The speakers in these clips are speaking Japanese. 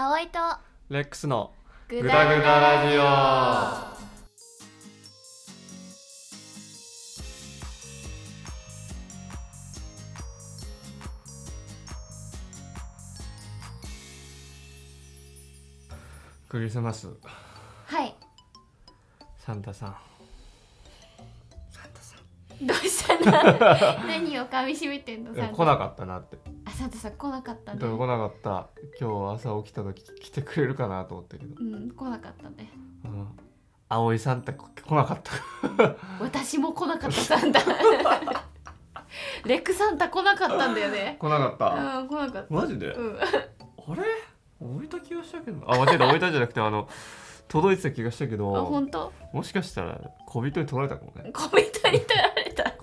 葵とレックスのググダグダラジオ。クリスマス。はい。サンタさん。どうしたの？何を噛み締めてんの？サンタ来なかったなって。あサンタさん来なかったね。来なかった。今日朝起きた時来てくれるかなと思ったけど、うん来なかったね。うん、葵サンタ来なかった。私も来なかったサンタレックサンタ来なかったんだよね。来なかった、うん来なかった。マジで、うん。あれ？置いた気がしたけどあ間違えた。置いたんじゃなくてあの届いてた気がしたけあど本当？もしかしたら小人に取られたかもね。コメントに取られ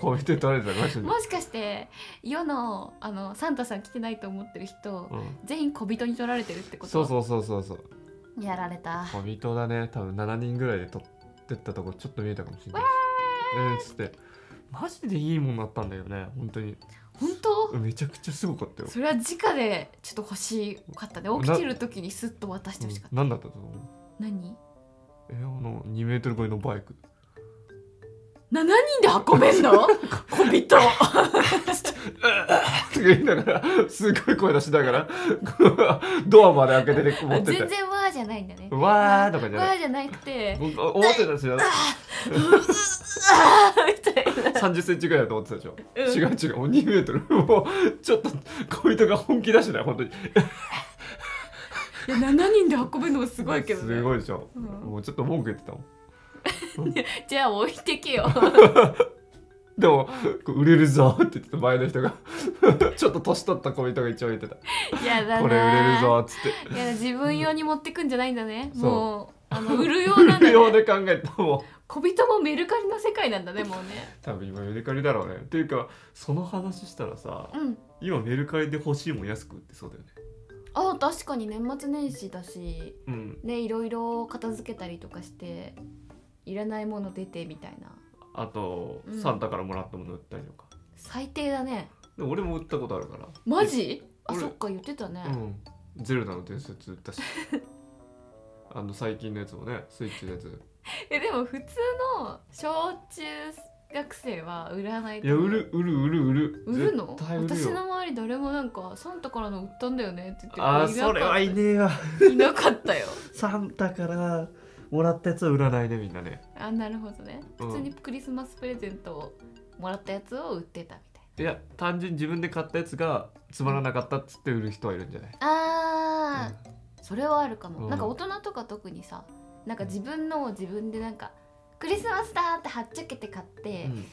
た小人に取られてたかもしれない、もしかして世のあのサンタさん来てないと思ってる人うん、全員小人に取られてるってこと？そうそうそうそうそう。やられた。小人だね多分。7人ぐらいで取ってったとこちょっと見えたかもしれないえー、つって。マジでいいもんだったんだよね本当に。本当？めちゃくちゃすごかったよ。それは直でちょっと欲しかったね。起きてる時にスッと渡してほしかった、うん、何だったと思う？何？えあの2メートル超えのバイク7人で運べんの？小人。と か言いながらすごい声出しながら ドアまで開けて持ってて。全然わーじゃないんだね。わーとかじゃない。わーじゃなくて。僕思ってたんですよ。あー。みたいな30センチぐらいだと思ってたでしょ、うん。違う違う。もう2メートル。もうちょっと小人が本気出してない本当に。いや7人で運べるのもすごいけどね。すごいでしょ、うん。もうちょっと文句言ってたもんじゃあ置いてけよ。でも売れるぞって言ってた前の人が ちょっと年取った小人が一応言ってた。やだな。これ売れるぞっつって。いや自分用に持ってくんじゃないんだね。もうあの売るようなんだ、売るで考えたもう小人もメルカリの世界なんだねもうね。多分今メルカリだろうね。っていうかその話したらさうん。今メルカリで欲しいもん安く売ってそうだよね。あ確かに年末年始だしうん。ねいろいろ片付けたりとかしていらないもの出てみたいな。あと、うん。サンタからもらったもの売ったりとか。最低だね。でも俺も売ったことあるから。マジ？あ俺そっか言ってたね、うん。ゼルダの伝説売ったし。あの最近のやつもねスイッチのやつ。えでも普通の小中学生は売らないといや売る売る売る売る。売るの？絶対売るよ。私の周り誰もなんかサンタからの売ったんだよねって言ってあーそれはいねえわ。いなかったよ。サンタからもらったやつは売らないねみんなね。あなるほどね。うん。普通にクリスマスプレゼントをもらったやつを売ってたみたいいや単純に自分で買ったやつがつまらなかったっつって売る人はいるんじゃない、なあー、それはあるかも、うん。なんか大人とか特にさなんか自分のを自分でなんかクリスマスだってはっちゃけて買って、うん。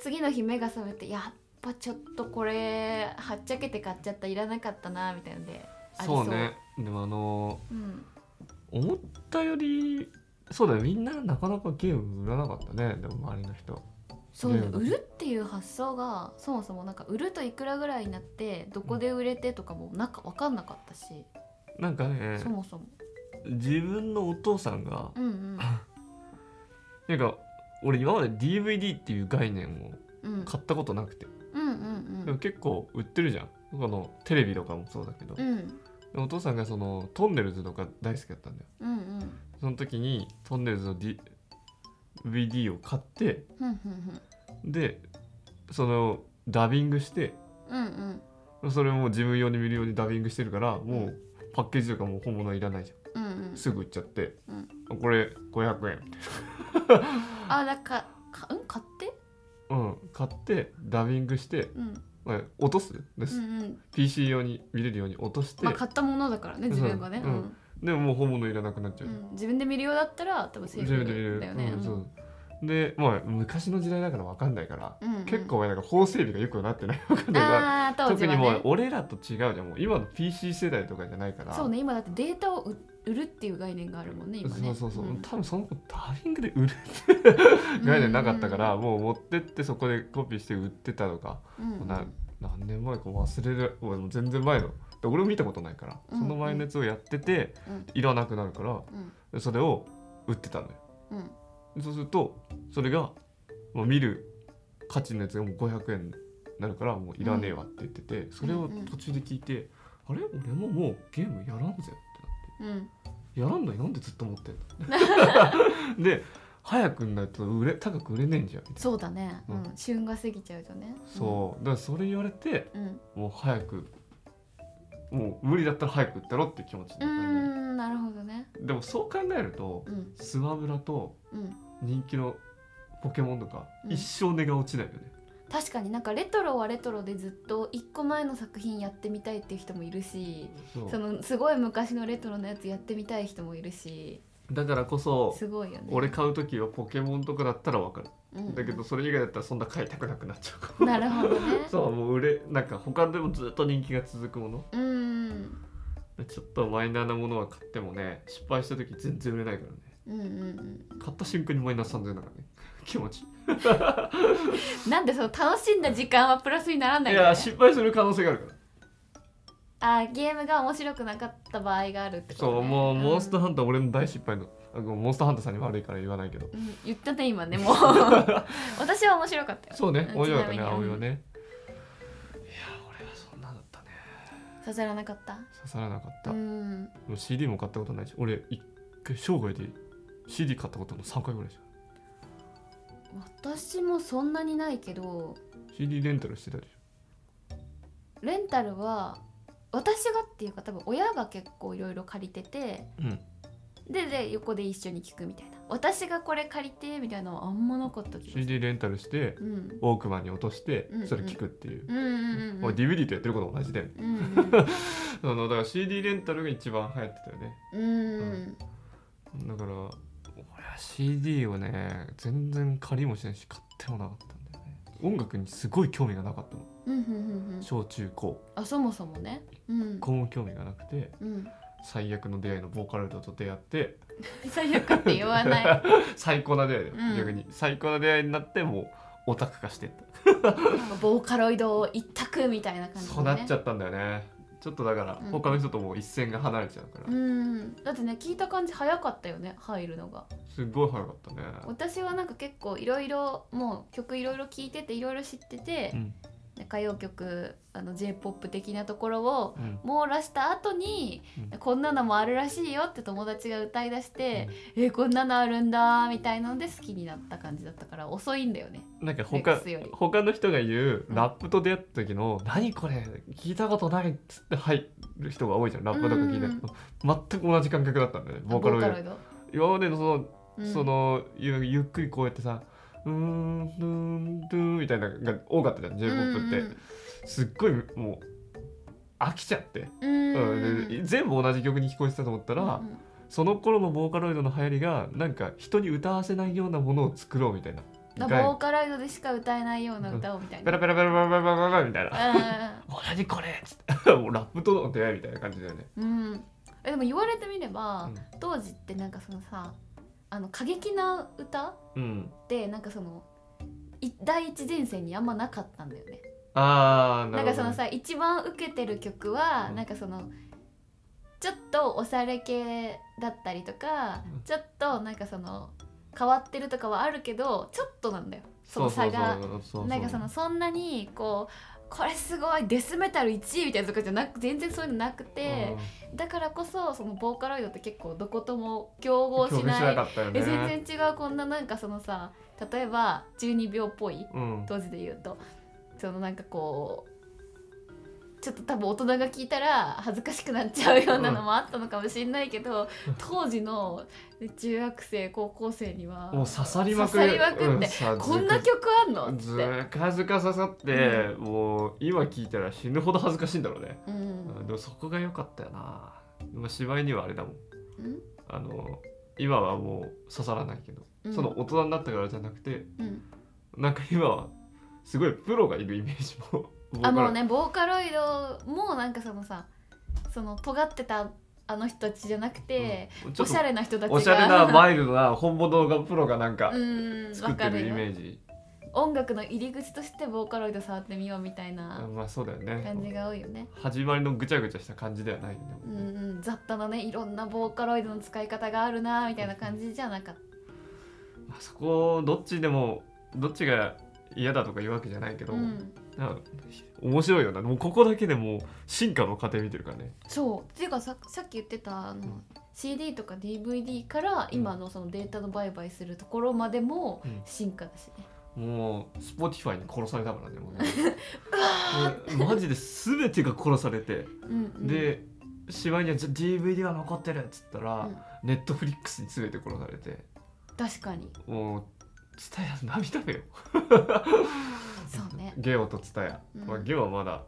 次の日目が覚めてやっぱちょっとこれはっちゃけて買っちゃったいらなかったなみたいなんでありそそううね。でもあのうん。ー思ったよりそうだよみんななかなかゲーム売らなかったね。でも周りの人。そうねね売るっていう発想がそもそもなんか売るといくらぐらいになってどこで売れてとかもなんか分かんなかったし、なんかねそもそも。自分のお父さんがうんうん。なんか俺今まで DVD っていう概念をうん。買ったことなくて、うんうんでも結構売ってるじゃん。このテレビとかもそうだけど、うんお父さんがそのトンネルズとか大好きだったんだよ。うんうん。その時にトンネルズの、D、DVD を買ってでそのダビングしてうんうん。それをもう自分用に見るようにダビングしてるからもうパッケージとかもう本物いらないじゃうんうん。んすぐ売っちゃって、うこれ500円。みたいあだかかうん？買って？なうん買ってダビングして、うんまあ、落とすです、うんうん。PC 用に見れるように落として、まあ買ったものだからね自分がね。ううん。んでももう本物いらなくなっちゃう、うん。自分で見るようだったら多分セー自分で見れる。フだよね。でまあ昔の時代だから分かんないから、うんうん結構前なんか法整備がよくなってない。分かんないからあー当時特にもう俺らと違うじゃん。もう今の PC 世代とかじゃないから。そうね今だってデータを売売るっていう概念があるもんね今ね。そうそうそう、ん。多分その子ダビングで売る概念なかったから、もう持ってってそこでコピーして売ってたとか、うんうん。な何年前か忘れる。もう全然前の。で俺も見たことないから、うんその前のやつをやってて、うん。いらなくなるからうん。でそれを売ってたのよ。うん。でそうするとそれが、まあ、見る価値のやつがもう500円になるからもういらねえわって言ってて、それを途中で聞いて、あれ？俺ももうゲームやらんぜって。うん。やらんのになんでずっと持ってんの？で早くになると売れ高く売れねえんじゃん。そうだね、ううん。ん、旬が過ぎちゃうとね。そう。だからそれ言われてうん。もう早くもう無理だったら早く売ったろって気持ちにうーなったんだよね。んなるほどね。でもそう考えるとうん。スマブラとうん。人気のポケモンとかうん。一生値が落ちないよね、確かになんかレトロはレトロでずっと一個前の作品やってみたいっていう人もいるしそのすごい昔のレトロのやつやってみたい人もいるしだからこそすごいよね。俺買う時はポケモンとかだったら分かる、うんだけどそれ以外だったらそんな買いたくなくなっちゃうかも。なるほどね。そうもう売れなんか他でもずっと人気が続くもの。うん。ちょっとマイナーなものは買ってもね失敗した時全然売れないからね。うんうん買った瞬間にマイナス3000円だからね。気持ち。なんでその楽しんだ時間はプラスにならないね。いや失敗する可能性があるからあゲームが面白くなかった場合があるってこと、ね、そうもうモンスターー、ハンター俺の大失敗のモンスターハンターさんに悪いから言わないけど。うん、言ったね今ねもう。私は面白かったよ。そうねうん面白かったね葵はね。いや俺はそんなだったね。刺さらなかった？刺さらなかった、うもんう CD も買ったことないし俺一回生涯で CD 買ったことも3回ぐらいじ私もそんなにないけど CD レンタルしてたでしレンタルは私がっていうか多分親が結構いろいろ借りててょうん。でで横で一緒に聞くみたいな。私がこれ借りてみたいなのはあんまなかった気が CD レンタルしてうん。ウォークマンに落としてそれ聞くっていう、うんうん DVD とやってること同じだよね。うん あのだから CD レンタルが一番流行ってたよね。うん。うん。だから俺は CD をね全然借りもしないし買ってもなかった音楽にすごい興味がなかったの。うんうんうんうん。小中高。あそもそもね。うん。こうも興味がなくてうん。最悪の出会いのボーカロイドと出会って 最悪って言わない。最高な出会いで、うん。逆に。最高な出会いになってもうオタク化してった。ボーカロイド一択みたいな感じで、ね、そうなっちゃったんだよねちょっとだからうん。他の人とも一線が離れちゃうから、うん。だってね聞いた感じ早かったよね入るのが。すっごい早かったね。私はなんか結構いろいろもう曲いろいろ聞いてていろいろ知っててう、ん歌謡曲あの j p o p 的なところをうん。網羅した後に、うん。こんなのもあるらしいよって友達が歌い出して、えこんなのあるんだみたいので好きになった感じだったから遅いんだよね。なんか他他の人が言ううん。ラップと出会った時の「何これ聞いたことない」っつって入る人が多いじゃんラップとか聞いて。うん。全く同じ感覚だったんだよねボーカロイド？今までのその,、うん。そのゆゆっくりこうやってさ「うーんうーんドゥーン」みたいなのが多かったじゃん j p o p って、すっごいもう飽きちゃって、うんで全部同じ曲に聞こえてたと思ったら、うんその頃のボーカロイドの流行りがなんか人に歌わせないようなものを作ろうみたいな。ボーカロイドでしか歌えないような歌をみたいな。ペラペラペラペラペラペラみたいな。うんもう何これっつってもうラップとの出会いみたいな感じだよね。うん、えでも言われてみれば、うん当時ってなんかそのさあの過激な歌うん。ってなんかそのい第一前線にあんまなかったんだよね。ああ、ななんかそのさ一番受けてる曲は、うんなんかそのちょっとおしゃれ系だったりとか、うんちょっとなんかその変わってるとかはあるけどちょっとなんだよその差が。そうそうそうそうなんかそのそんなにこうこれすごいデスメタル1位みたいなとかじゃなく全然そういうのなくて、だからこそそのボーカロイドって結構どことも競合しなないかったよね。え全然違うこんななんかそのさ例えば12秒っぽいうん。当時で言うとそのなんかこうちょっと多分大人が聞いたら恥ずかしくなっちゃうようなのもあったのかもしれないけど、当時の中学生高校生にはもう刺さりまくって、うんさこんな曲あんの？っつず。かずか刺さって、もう今聞いたら死ぬほど恥ずかしいんだろうね。ううんんでもそこが良かったよな。まあ、芝居にはあれだもん。うん？あの今はもう刺さらないけど、うん。その大人になったからじゃなくてうん。なんか今はすごいプロがいるイメージもあもうねボーカロイドもなんかそのさその尖ってたあの人たちじゃなくて、うん。おしゃれな人たちが。おしゃれなマイルドな本物がプロがなんかうん作ってるイメージ、音楽の入り口としてボーカロイド触ってみようみたいなまあそうだよ感じねが多いよね。始まりのぐちゃぐちゃした感じではないよ。ね、うんうん、雑多なねいろんなボーカロイドの使い方があるなみたいな感じじゃなかっまあそこどっちでもどっちが嫌だとか言うわけじゃないけた。ど、うん面白いよな。もうここだけでもう進化の過程見てるからね。そう。っていうかささっき言ってたあの、うん。CD とか DVD から今のそのデータの売買するところまでもうん。進化だしね、もう Spotify に殺されたからねもうねマジで全てが殺されて。うんうん、でしまいには DVD が残ってるっつったら、うん。ネットフリックスに全て殺されて。確かに。もうツタヤ涙目よ。そう。ねゲオとツタヤ、うん。まあ、ゲオはまだ、ま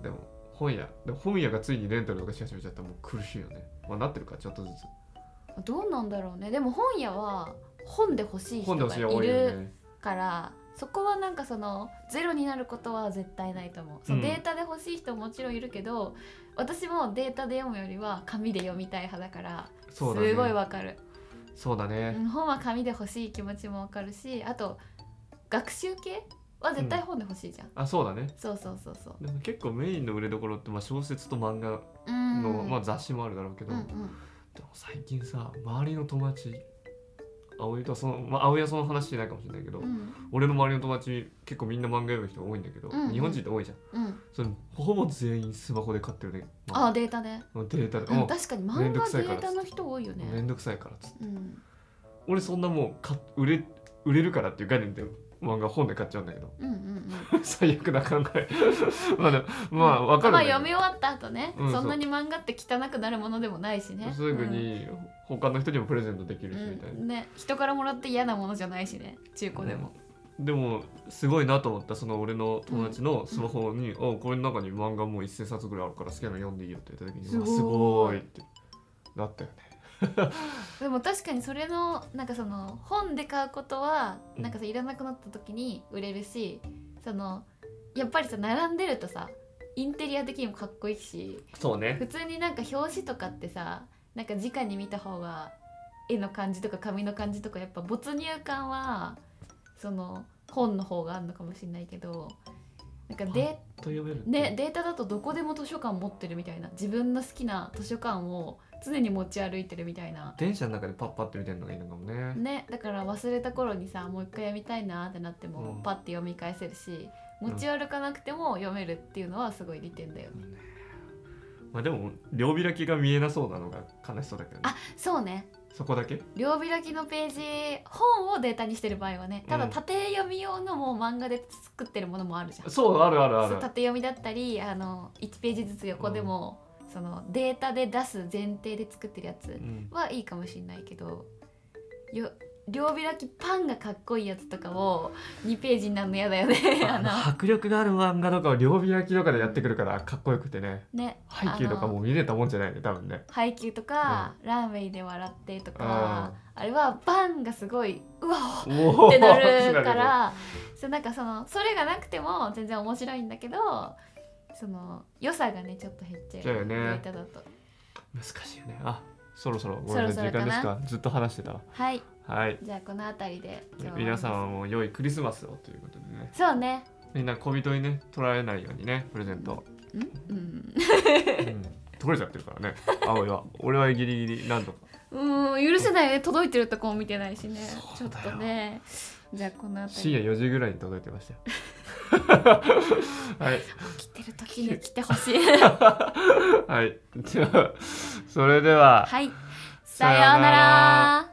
あ、でも本屋。でも本屋がついにレンタルとかし始めちゃったらもう苦しいよね、まあ、なってるかちょっとずつ。どうなんだろうね。でも本屋は本で欲しい人がいるねからそこはなんかそのゼロになることは絶対ないと思う。データで欲しい人ももちろんいるけど、私もデータで読むよりは紙で読みたい派だからすごいわかる、そうだね、うん本は紙で欲しい気持ちもわかるしあと学習系は絶対本で欲しいじゃん、あそうだね。そうそうそうそう。でも結構メインの売れどころってまあ小説と漫画うん。の、まあ、雑誌もあるだろうけど、うんうん。でも最近さ周りの友達葵とはその、まあ、葵はその話してないかもしれないけど、うん。俺の周りの友達結構みんな漫画読む人多いんだけど、うんうん。日本人って多いじゃん。うん。そのほぼ全員スマホで買ってるね、あデータで、データで、うんうん確かにめ漫画データの人多いよね。めんどくさいからっつって。うん。俺そんなもうか売れ売れるからっていう概念で漫画本で買っちゃうんだけど。うんうんうん。最悪な考え。まあでもまあ分かるんまあ読み終わった後ね、うんそんなに漫画って汚くなるものでもないしね。すぐに他の人にもプレゼントできるしみたいな。うん、ね。人からもらって嫌なものじゃないしね。中古でも、でもすごいなと思ったその俺の友達のスマホに「あこれの中に漫画もう1000冊ぐらいあるから好きなの読んでいいよ」って言った時に「すごい。うわすごい」って。なったよね でも確かにそれのなんかその本で買うことはうん。なんかさいらなくなった時に売れるしそのやっぱりさ並んでるとさインテリア的にもかっこいいしそうね。普通になんか表紙とかってさなんか直に見た方が絵の感じとか紙の感じとかやっぱ没入感はその本の方があるのかもしれないけどなんかで、と読めるね、データだとどこでも図書館持ってるみたいな自分の好きな図書館を常に持ち歩いてるみたいな。電車の中でパッパって見てるのがいいのかもね。ねだから忘れた頃にさもう一回読みたいなってなっても、うん。パッて読み返せるし持ち歩かなくても読めるっていうのはすごい利点だよ。ね。まあでも両開きが見えなそうなのが悲しそうだけどね。あそうね。そこだけ？両開きのページ本をデータにしてる場合はねただうん縦読み用のもう漫画で作ってるものもあるじゃん。そうあるあるある。縦読みだったりあの1ページずつ横でも、そのデータで出す前提で作ってるやつうん。はいいかもしれないけどよ両開きパンがかっこいいやつとかを2ページになるの嫌だよね。迫力がある漫画とかを両開きとかでやってくるからかっこよくてね。ね背景とかもう見れたもんじゃないね多分ね。配給とか、ランウェイで笑ってとかああ。れはパンがすごいうわってなるから そうなんかそのそれがなくても全然面白いんだけどその良さがねちょっと減っちゃうだよね。データだと。難しいよね。あそろそろごめん時間ですか。ずっと話してたわ。はい。はい。じゃあこの辺りで皆さんはもう良いクリスマスをということでね。そうね。みんな小人にね取られないようにねプレゼント、うん。うん。うん、取れちゃってるからね。葵は。俺はギリギリ何とか。うん許せないね。届いてるとこも見てないしね。ちょっとね。じゃあこの辺深り夜4時ぐらいに届いてましたよはい。来てる時に来てほしい。はい。じゃあそれでは。はい。さようなら